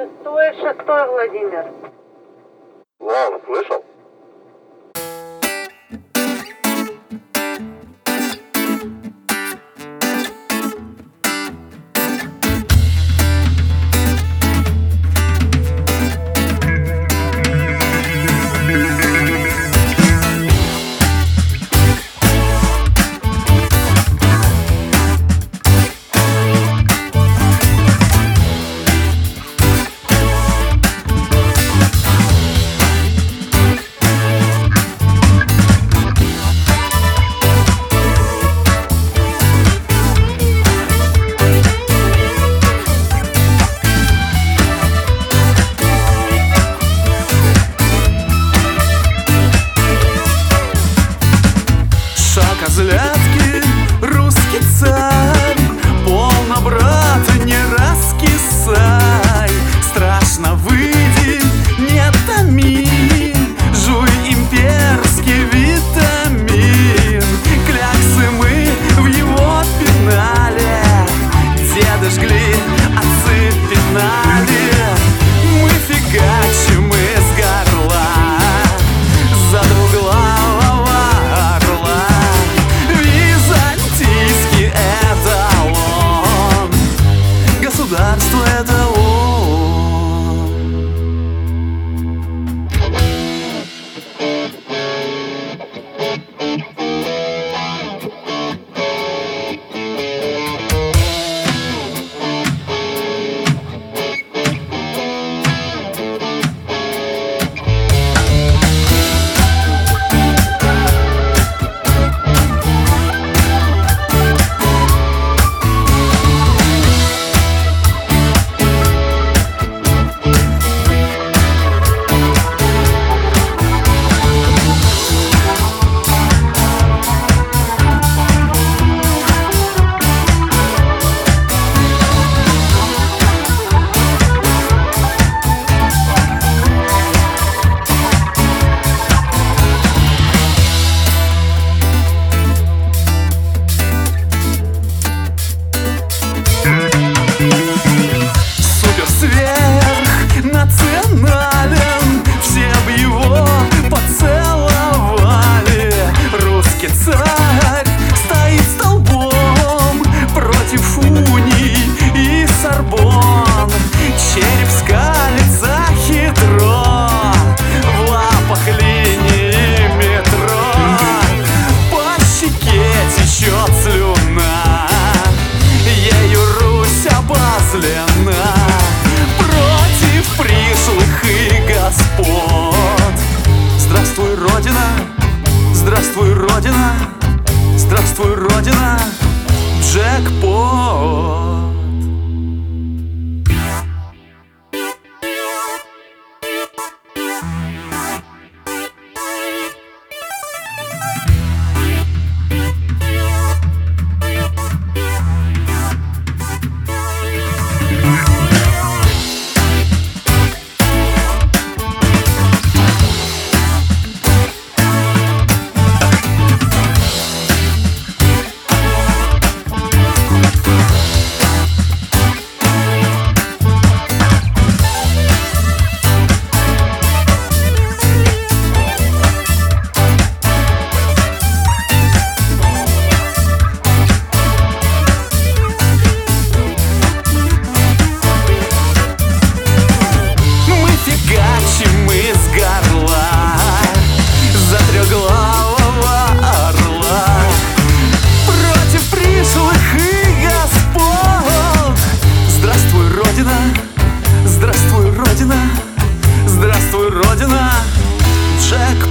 Шестой, шестой, Владимир. Вау, слышал? Março é de Здравствуй, Родина! Здравствуй, Родина! Джекпот! Родина, здравствуй, Родина, здравствуй, Родина, Джек